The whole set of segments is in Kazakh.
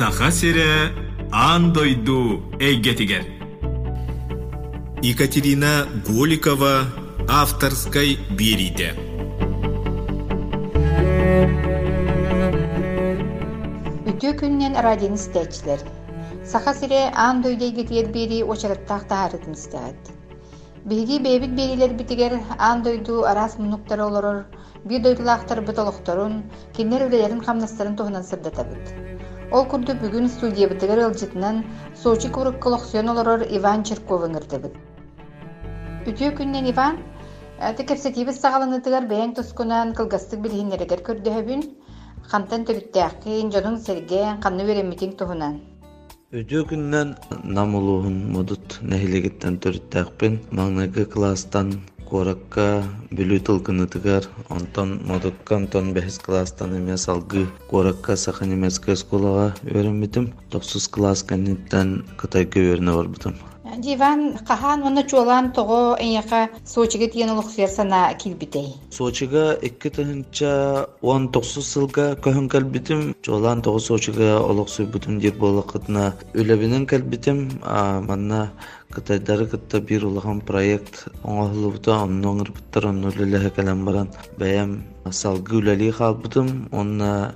саха сире аан дойду эйгетигер Екатерина Голикова авторской бериде. Үтө күннен радион истәчләр. Саха сире аан дойдей гетиер бери очараттах таарытын истәгәт. Биги бебит берилер битигер аан дойду арас мунуктар олорор, би дойдулахтар бытолохторун, кинер үлелерин хамнастарын туһунан сырдатабыт. Ол күрдү бүгүн студия битигер ылжытынан Сочи курык коллокцион олорор Иван Черковын ырдыбыт. Үтө күннен Иван Текепсетибіз сағаланытыгар бәйін тұскунан кылгастык билхиннерегер көрдөһөбүн, хантан төлүттääхкин, жонун серген, канны беремитин туһунан. Өдө күннен намулуһун модут нәһилегиттен төрүттääхпин. Маңнагы класстан коракка бүлү тылкынытыгар, онтон модукка онтон бәхис класстан эмес алгы коракка сахан эмеске сколага өремитим. 9 класс канниттен кытайга өрнө барбытым. Диван кахан мына чуолан того эйяка сочиге тиен улуксер сана килбитей. Сочига 2 тыгынча 19 сылга көһөн кэлбитим. Жолан тогы Сочига олоксуй бутум дир болакытына үлебинен кэлбитим. Манна кытайдары кытта бир улахан проект оңоһулубута онноңыр буттар оннулелеhe кэлэн баран бэйэм салгы үлели халбытым. Онна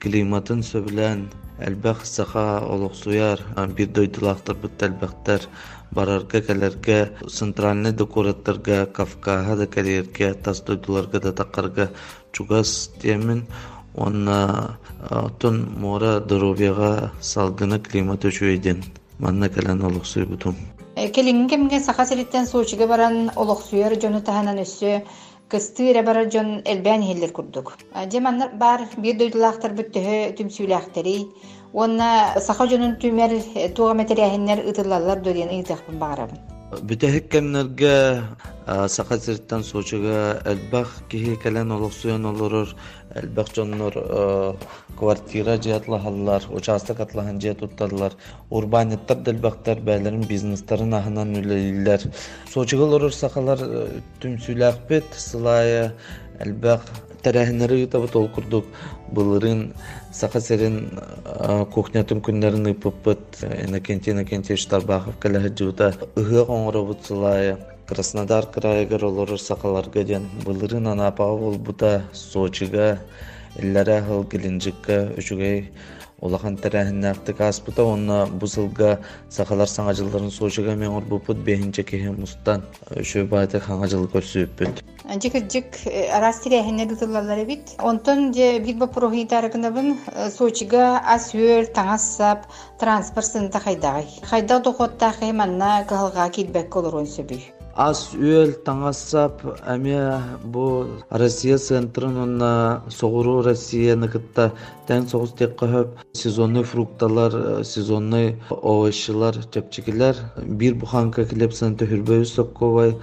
климатын сөбүлэн Әлбәх саха олоқсуяр бир дойдулақтар бит әлбәхтер барарга кәләргә центральный декораттарга кавкаға да кәләргә тас дойдуларга да тақарга чугас темен онна тон мора здоровьяга салгына климат өчөйден манна кәлән олоқсуй бутум Келиңин кемге саха селиттен сочиге баран олоқсуяр жону таханан өссө кыстыыра бара жон элбән хиллер курдук. Жеманнар бар бир дойдулақтар бүттөһө түмсүләхтери. Онна саха жонун түмер туга материахиннер ытыллалар дөрен ыйтахпын багарабын. Бүтәһеккәннәргә саха сирттан сочыга әлбәх киһи кәлән олоқсуян олорор әлбәх жоннор квартира жиятлаһаллар, участок атлаһан жия тутталлар, урбаниттар дәлбәхтәр бәләрен бизнестарын аһынан үлелиләр. Сочыга олорор сахалар түмсүләх бит сылая әлбәх тәрәһеннәре ютабы тол курдук былырын саха серин кухнятын күннәрен ыпыппыт энакенти энакенти штарбахов кәләһә жута ыһы оңоробут сылая Краснодар крайыгар олорор сақаларга ден былырын анапаға болбута Сочига Илләре хыл Геленджикка үчүгэй улахан тәрәһиннәктик аспыта онна бусылга сақалар саңа жылдарын Сочига мен орбупут бехинче кеһе мустан үшө байтык хаңа жыл көрсүппүт Жик-жик арас тирәһенне дутуллалар бит. Онтон же бит бу прохитарыгынабын Сочига асүр таңассап транспорт сынта хайдагай. Хайда дохотта хайманна галга китбек олорон сөбүй. Ас үел таңассап әме бу Россия центрын соғыру Россия ныкытта тән соғыз тек қахып сезонный фрукталар, сезонный овощылар, чепчикилер бир буханка килепсен төхүрбөй сокковай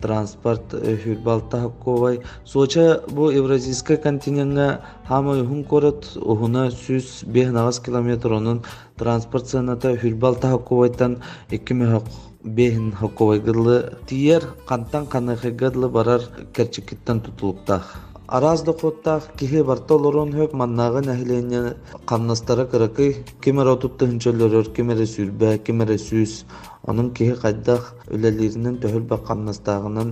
транспорт хүрбалта хакковай соча бу евразийский континентга хамы хун корот ухуна сүз бех нагас километр онун транспорт сыната хүрбалта хакковайтан эки мехак бехин хакковайгылы тиер кантан каныхыгыдлы барар керчикиттен тутулуктах. Араз доходтах кихи бартолорон хөп маннагы нәһиленне каннастара кыракы кимер отутты хинчөлөрөр кимере сүрбә кимере сүз Onun киһи хайдах үлелеринен төһөл бакканнастагынан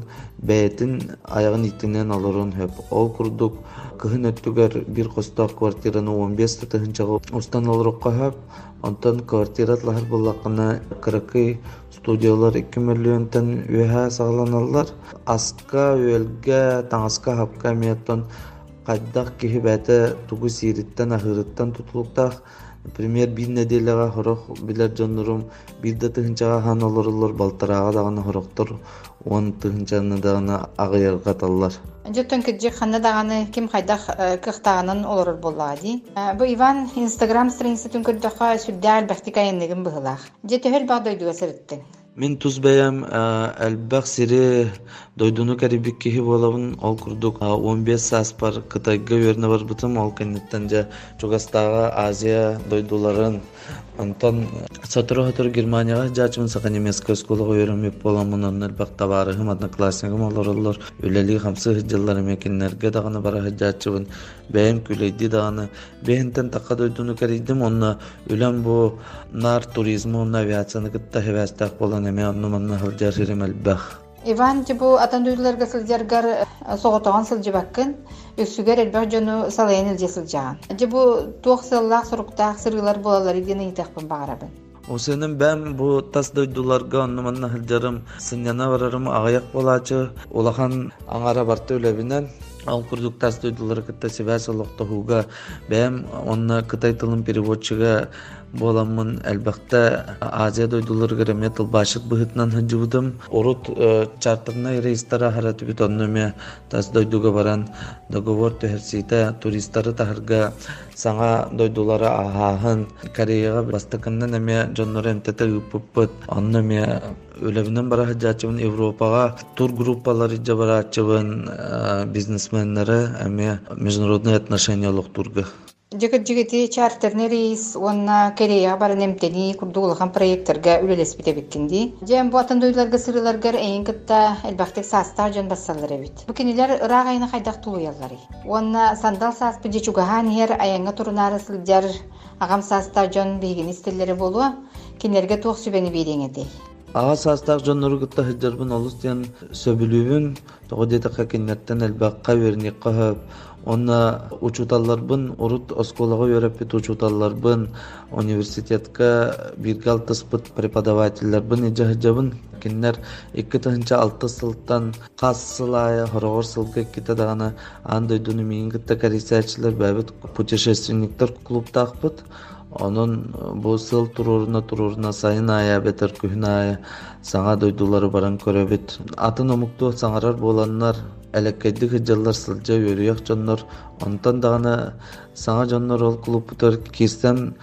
бәйтин аягын итинен алырын хөп. Ол курдук кыһын өттүгер бир костак квартираны 15 тыһынчагы устан алырыкка хөп. Онтон квартиратлар буллакына кыракы студиялар 2 миллионтан үһә сагланалар. Аска үлгә таңаска хапка меттон кайдах киһи бәте тугу сириттен ахырыттан тутулуктах Например, бир неделяга хорох билер жоннорум бир да тыгынчага хан олорулар балтарага дагана хороктор он тыгынчаны дагана агыярга таллар. Жоттон киджи ханна даганы ким хайдах кыхтаганын олорор боллага ди. Бу Иван Инстаграм страница түн көрдөкка сүддәл бахтика янныгын быгылах. Же төхөл багдойдуга Мин тус бәям әлбәк сире дойдуну кәрибик киһи болабын ол курдук. 15 саас бар кытайга үөрнө барбытым ол кеннеттен чугастаага азия дойдуларын. Онтон сотура хотур германияга жаачымын сака немецкая школага үйрөнмөк боламын онун элбак табаарыхым одноклассникым олороллор. Үлели хамсы жыллар эмекиннерге дагана бара күлейди даганы бэхинтен такка дойдуну кэрийдим онна онна авиацияны Иван жибу атын дүйдүлөргө сылжаргар соготогон сылжыбаккын өссүгер элбэх жону салайын илже сылжаган. Жибу туох сыллаах суруктаах сырыылар болалар идиен ыйтакпын багарабын. Осенин бәм бу тас дойдуларга онну манна хылжарым сыньяна барарым агаяк болачы улахан аңара барты үлебинен ал курдук тас дойдулар кытта себәс олоқтохуга бәм онна кытай тылын переводчыга боламмын әлбәхтә Азия дойдулар гереме тылбашык быһытнан хыжыбыдым. Орут чартерна рейстара хараты бит оннуме тас дойдуга баран договор төһәрсите туристтары тахырга саңа дойдулары аһаһын Кореяга бастыкыннан эме жоннор эмтете ыппыппыт. Оннуме өлебинен бара хаджачыбын Европага тур группалары жа барачыбын бизнесменнері эме международные отношения турга. Жигит жигити чартерный рейс, онна Корея барын эмтени курдугулахан проекттерге үлелеспите биккинди. Жем бу атын дойдуларга сырыларгар эйин кытта элбахтек саста жон бассалар эбит. Бу кинилер ырак айына хайдак тулуяллары. Онна сандал саас пиджи чугахан хер аянга турунары сылжар агам саста жон бейгин истеллери болу, кинерге туох сүбени бейдеңеди. Ага састак жоннору гытта хыджарбын элбакка верник каһып онна учуталларбын урут осколага үйрөппит учуталларбын университетка бирге алтыспыт преподавательлербын ижахыжабын киннер икки тыһынча алты сылтан хас сылая хорогор сылга икките дагана ан дойдуну миин гытта коррекциячилер бэбит путешественниктер клубтаахпыт онун бу сыл туруруна туруруна сайын ая бетер күһүн ая саңа дойдулары баран көрөбүт. Атын омуктуу саңарар боланнар. Элеккейди хыджаллар сылжа үөрүяк дьоннор. Онтон дагана саңа дьоннор ол клубтар кирсен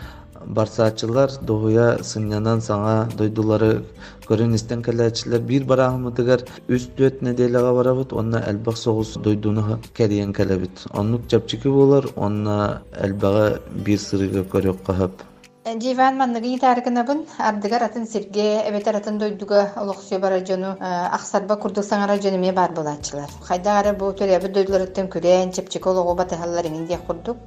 барсаачылар дохуя сыннянан саңа дойдулары көрөн истен келечилер бир бараахмытыгар үс дүөт неделяга барабыт онна элбах согус дойдуну кериен келебит оннук жапчыки болар онна элбага бир сырыга көрөк кахап Диван манныгы тарыкынабын ардыгар атын сирге эбетер атын дойдуга олоксуя бара жону ахсарба курдук саңара жөнүме бар булачылар. Хайдагары бу төрөбү дойдуларыттан күрен чепчек олого батахаллар иңинде курдук.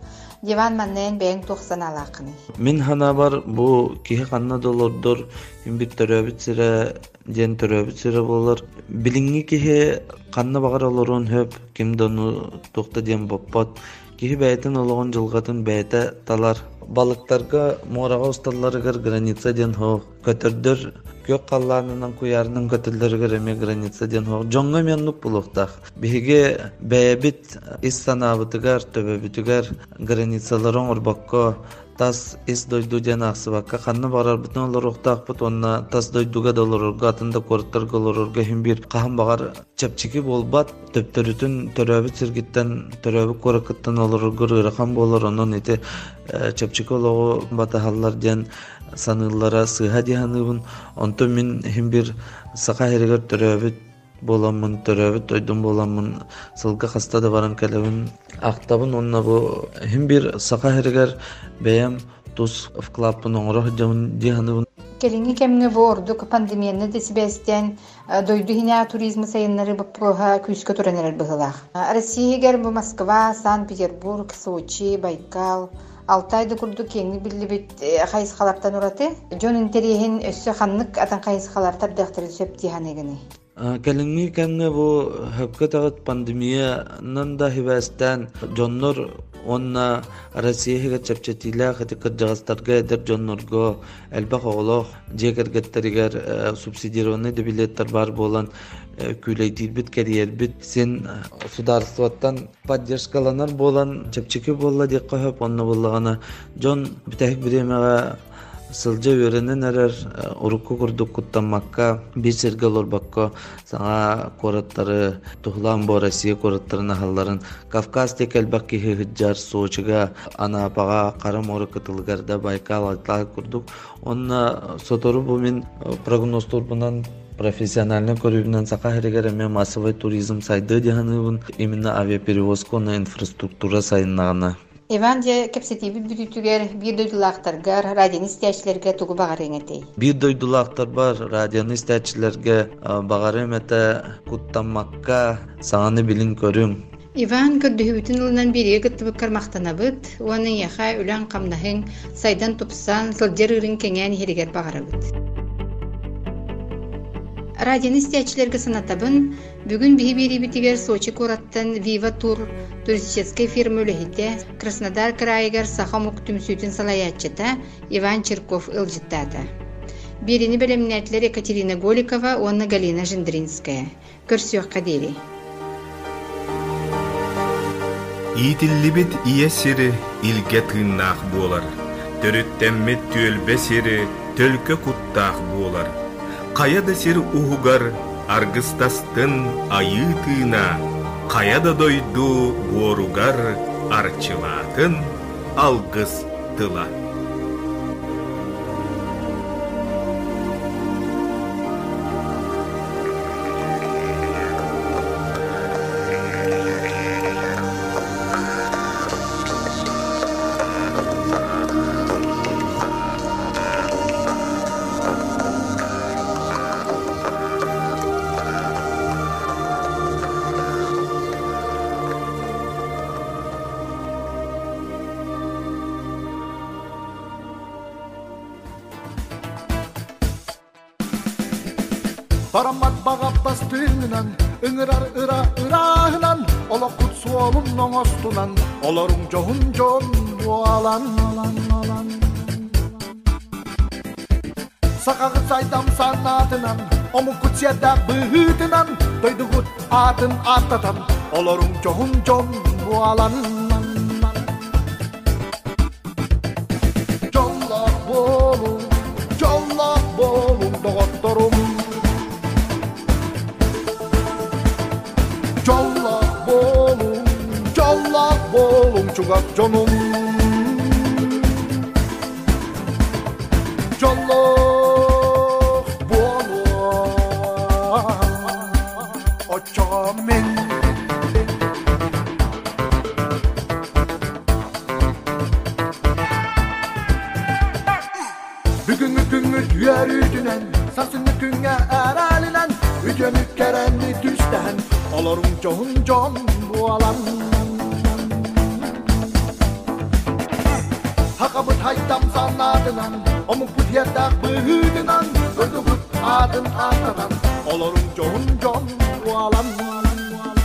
Диван маннен бэйин тухсан алакыны. Мин хана бар бу киһи ханна долордор бир төрөбүт сире ден төрөбүт сире болор. Билиңи киһи канна багар олорун хөп ким дону тухта ден боппот. Киһи бәйтен ологон жылгатын бәйте талар балыктарга морага усталларыгар граница ден хо көтөрдөр көк каллаанынан куярынан көтөллөргөр эме граница ден хо жоңго меннук булуктах. Биге бэбит ис санаабытыгар төбөбүтүгар границаларын орбокко тас ис дойду ден аксыбакка олоруктаакпыт онна тас дойдуга багар чепчики болбат төптөрүтүн төрөбүт сиргиттен төрөбү коракыттан олорорго ырахан болор онон ити чепчики ологу батахаллар ден саныыллара сыыха дианыбын онто мин хим бир сака төрөбүт боламмын төрөбүт ойдун боламмын сылга хаста да баран келебин актабын онна бу хим бир сака херигер бэйэм тус вклаппын оҥорох дианыбын Келинги кемге бу ордук пандемияны десибестен дойду хиня туризм сайыннары бапроха күскө туранер быһылах. Россиягер бу Москва, Санкт-Петербург, Сочи, Байкал, Алтайды курду кеңни биллибит хайыс халартан ураты. Жон интериехин өссө ханнык атан хайыс халартар дактыры сөп тиханегени. Кэлинги кэмге бу хөпкө тагыт пандемиянан да хибэстэн жоннор онна Россияга чепчетиле хати кыржагастарга эдер жоннорго элбах оголох жегергеттеригер субсидированный билеттер бар болан күлейдирбит кериербит сен сударствоттан поддержкаланар болан чепчеки болла деп койоп онно боллагана жон битехик биремеге сылжа өренен эрер урукку курдук куттаммакка бир серге олорбакко саҥа куораттары тухулаан бо россия куораттарын ахалларын кавказ тек элбак киһи хыджар сочига анаапага кара моору кытылгарда байкал атлаа курдук. Онна сотору бу мен прогносторбунан профессиональный көрүүбүнөн сака херегер эме массовый туризм сайды дианыбын именно авиаперевозканы инфраструктура сайыннагана Иван же кепсетиби бүтүтүгер бир дойдулаактаргар радионы истечилерге тугу багар эңетей. бир дойдулаактар бар радионы истечилерге багары эмете куттаммакка сааны билин көрүң Иван көрдөһүбүтүн ылынан бириге гыттыбык кармактанабыт, уаны яха үлән камнаһың, сайдан тупсан, сылжыр ырын кеңән херигер багарабыт. Радионы истечилерге санатабын, бүгүн биһи бирибитигер Сочи кураттан Вива Тур туристический фирма үлэһите Краснодар крайыгар сахамук түмсүтүн салаяччыта Иван Черков ылжыттата. Бирини белемнәтләр Екатерина Голикова, уонна Галина Жиндринская. Көрсөк кадери. Иитиллибит ие сири илге тыыннаах буолар. Төрүттэммит түөлбе сири төлкө куттаах буолар. Кая да сир аргыстастын айыы тыына, кая да дойду буоругар арчылаатын алгыс тыла. Barammat bagabbas püngünen Üngürar ıra ırahınan Ola kutsu olum non ostunan Olorun cohun con bu alan alan. Alan Sakağı saydam sanatınan Omu kutsiyada bıhıtınan Doydugut atın atlatan Olorun cohun con bu alan canım. Canlar bu ana Açam en Bugün mükümmüz yer yüzünen Sarsın mükünge erelilen Yüce mükerremli düşten Alarım can can bu alan. Hakabıt haytam zannadınan Omuk bu yerdak bühüdünan Ödübüt adın atadan. Olurum johun johun Ualan ualan ualan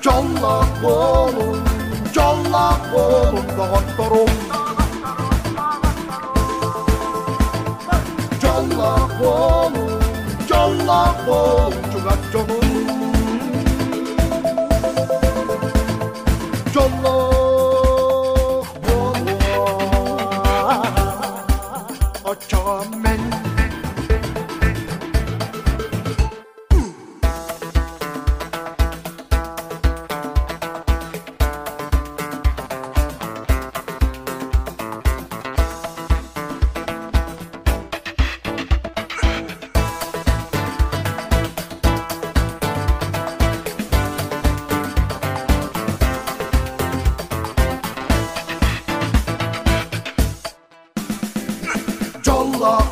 Çollak olun Çollak olun Doktorum Çollak olun Çollak olun Çugat johun Çollak torment.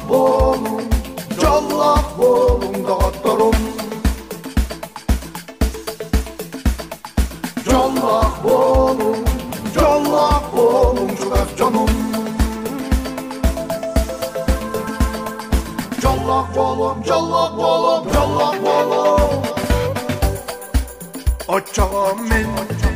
bolum, callah bolum dağıtlarım. Callah bolum, callah bolum şu efcanım. Callah bolum, callah bolum, callah bolum. Açam men, açam.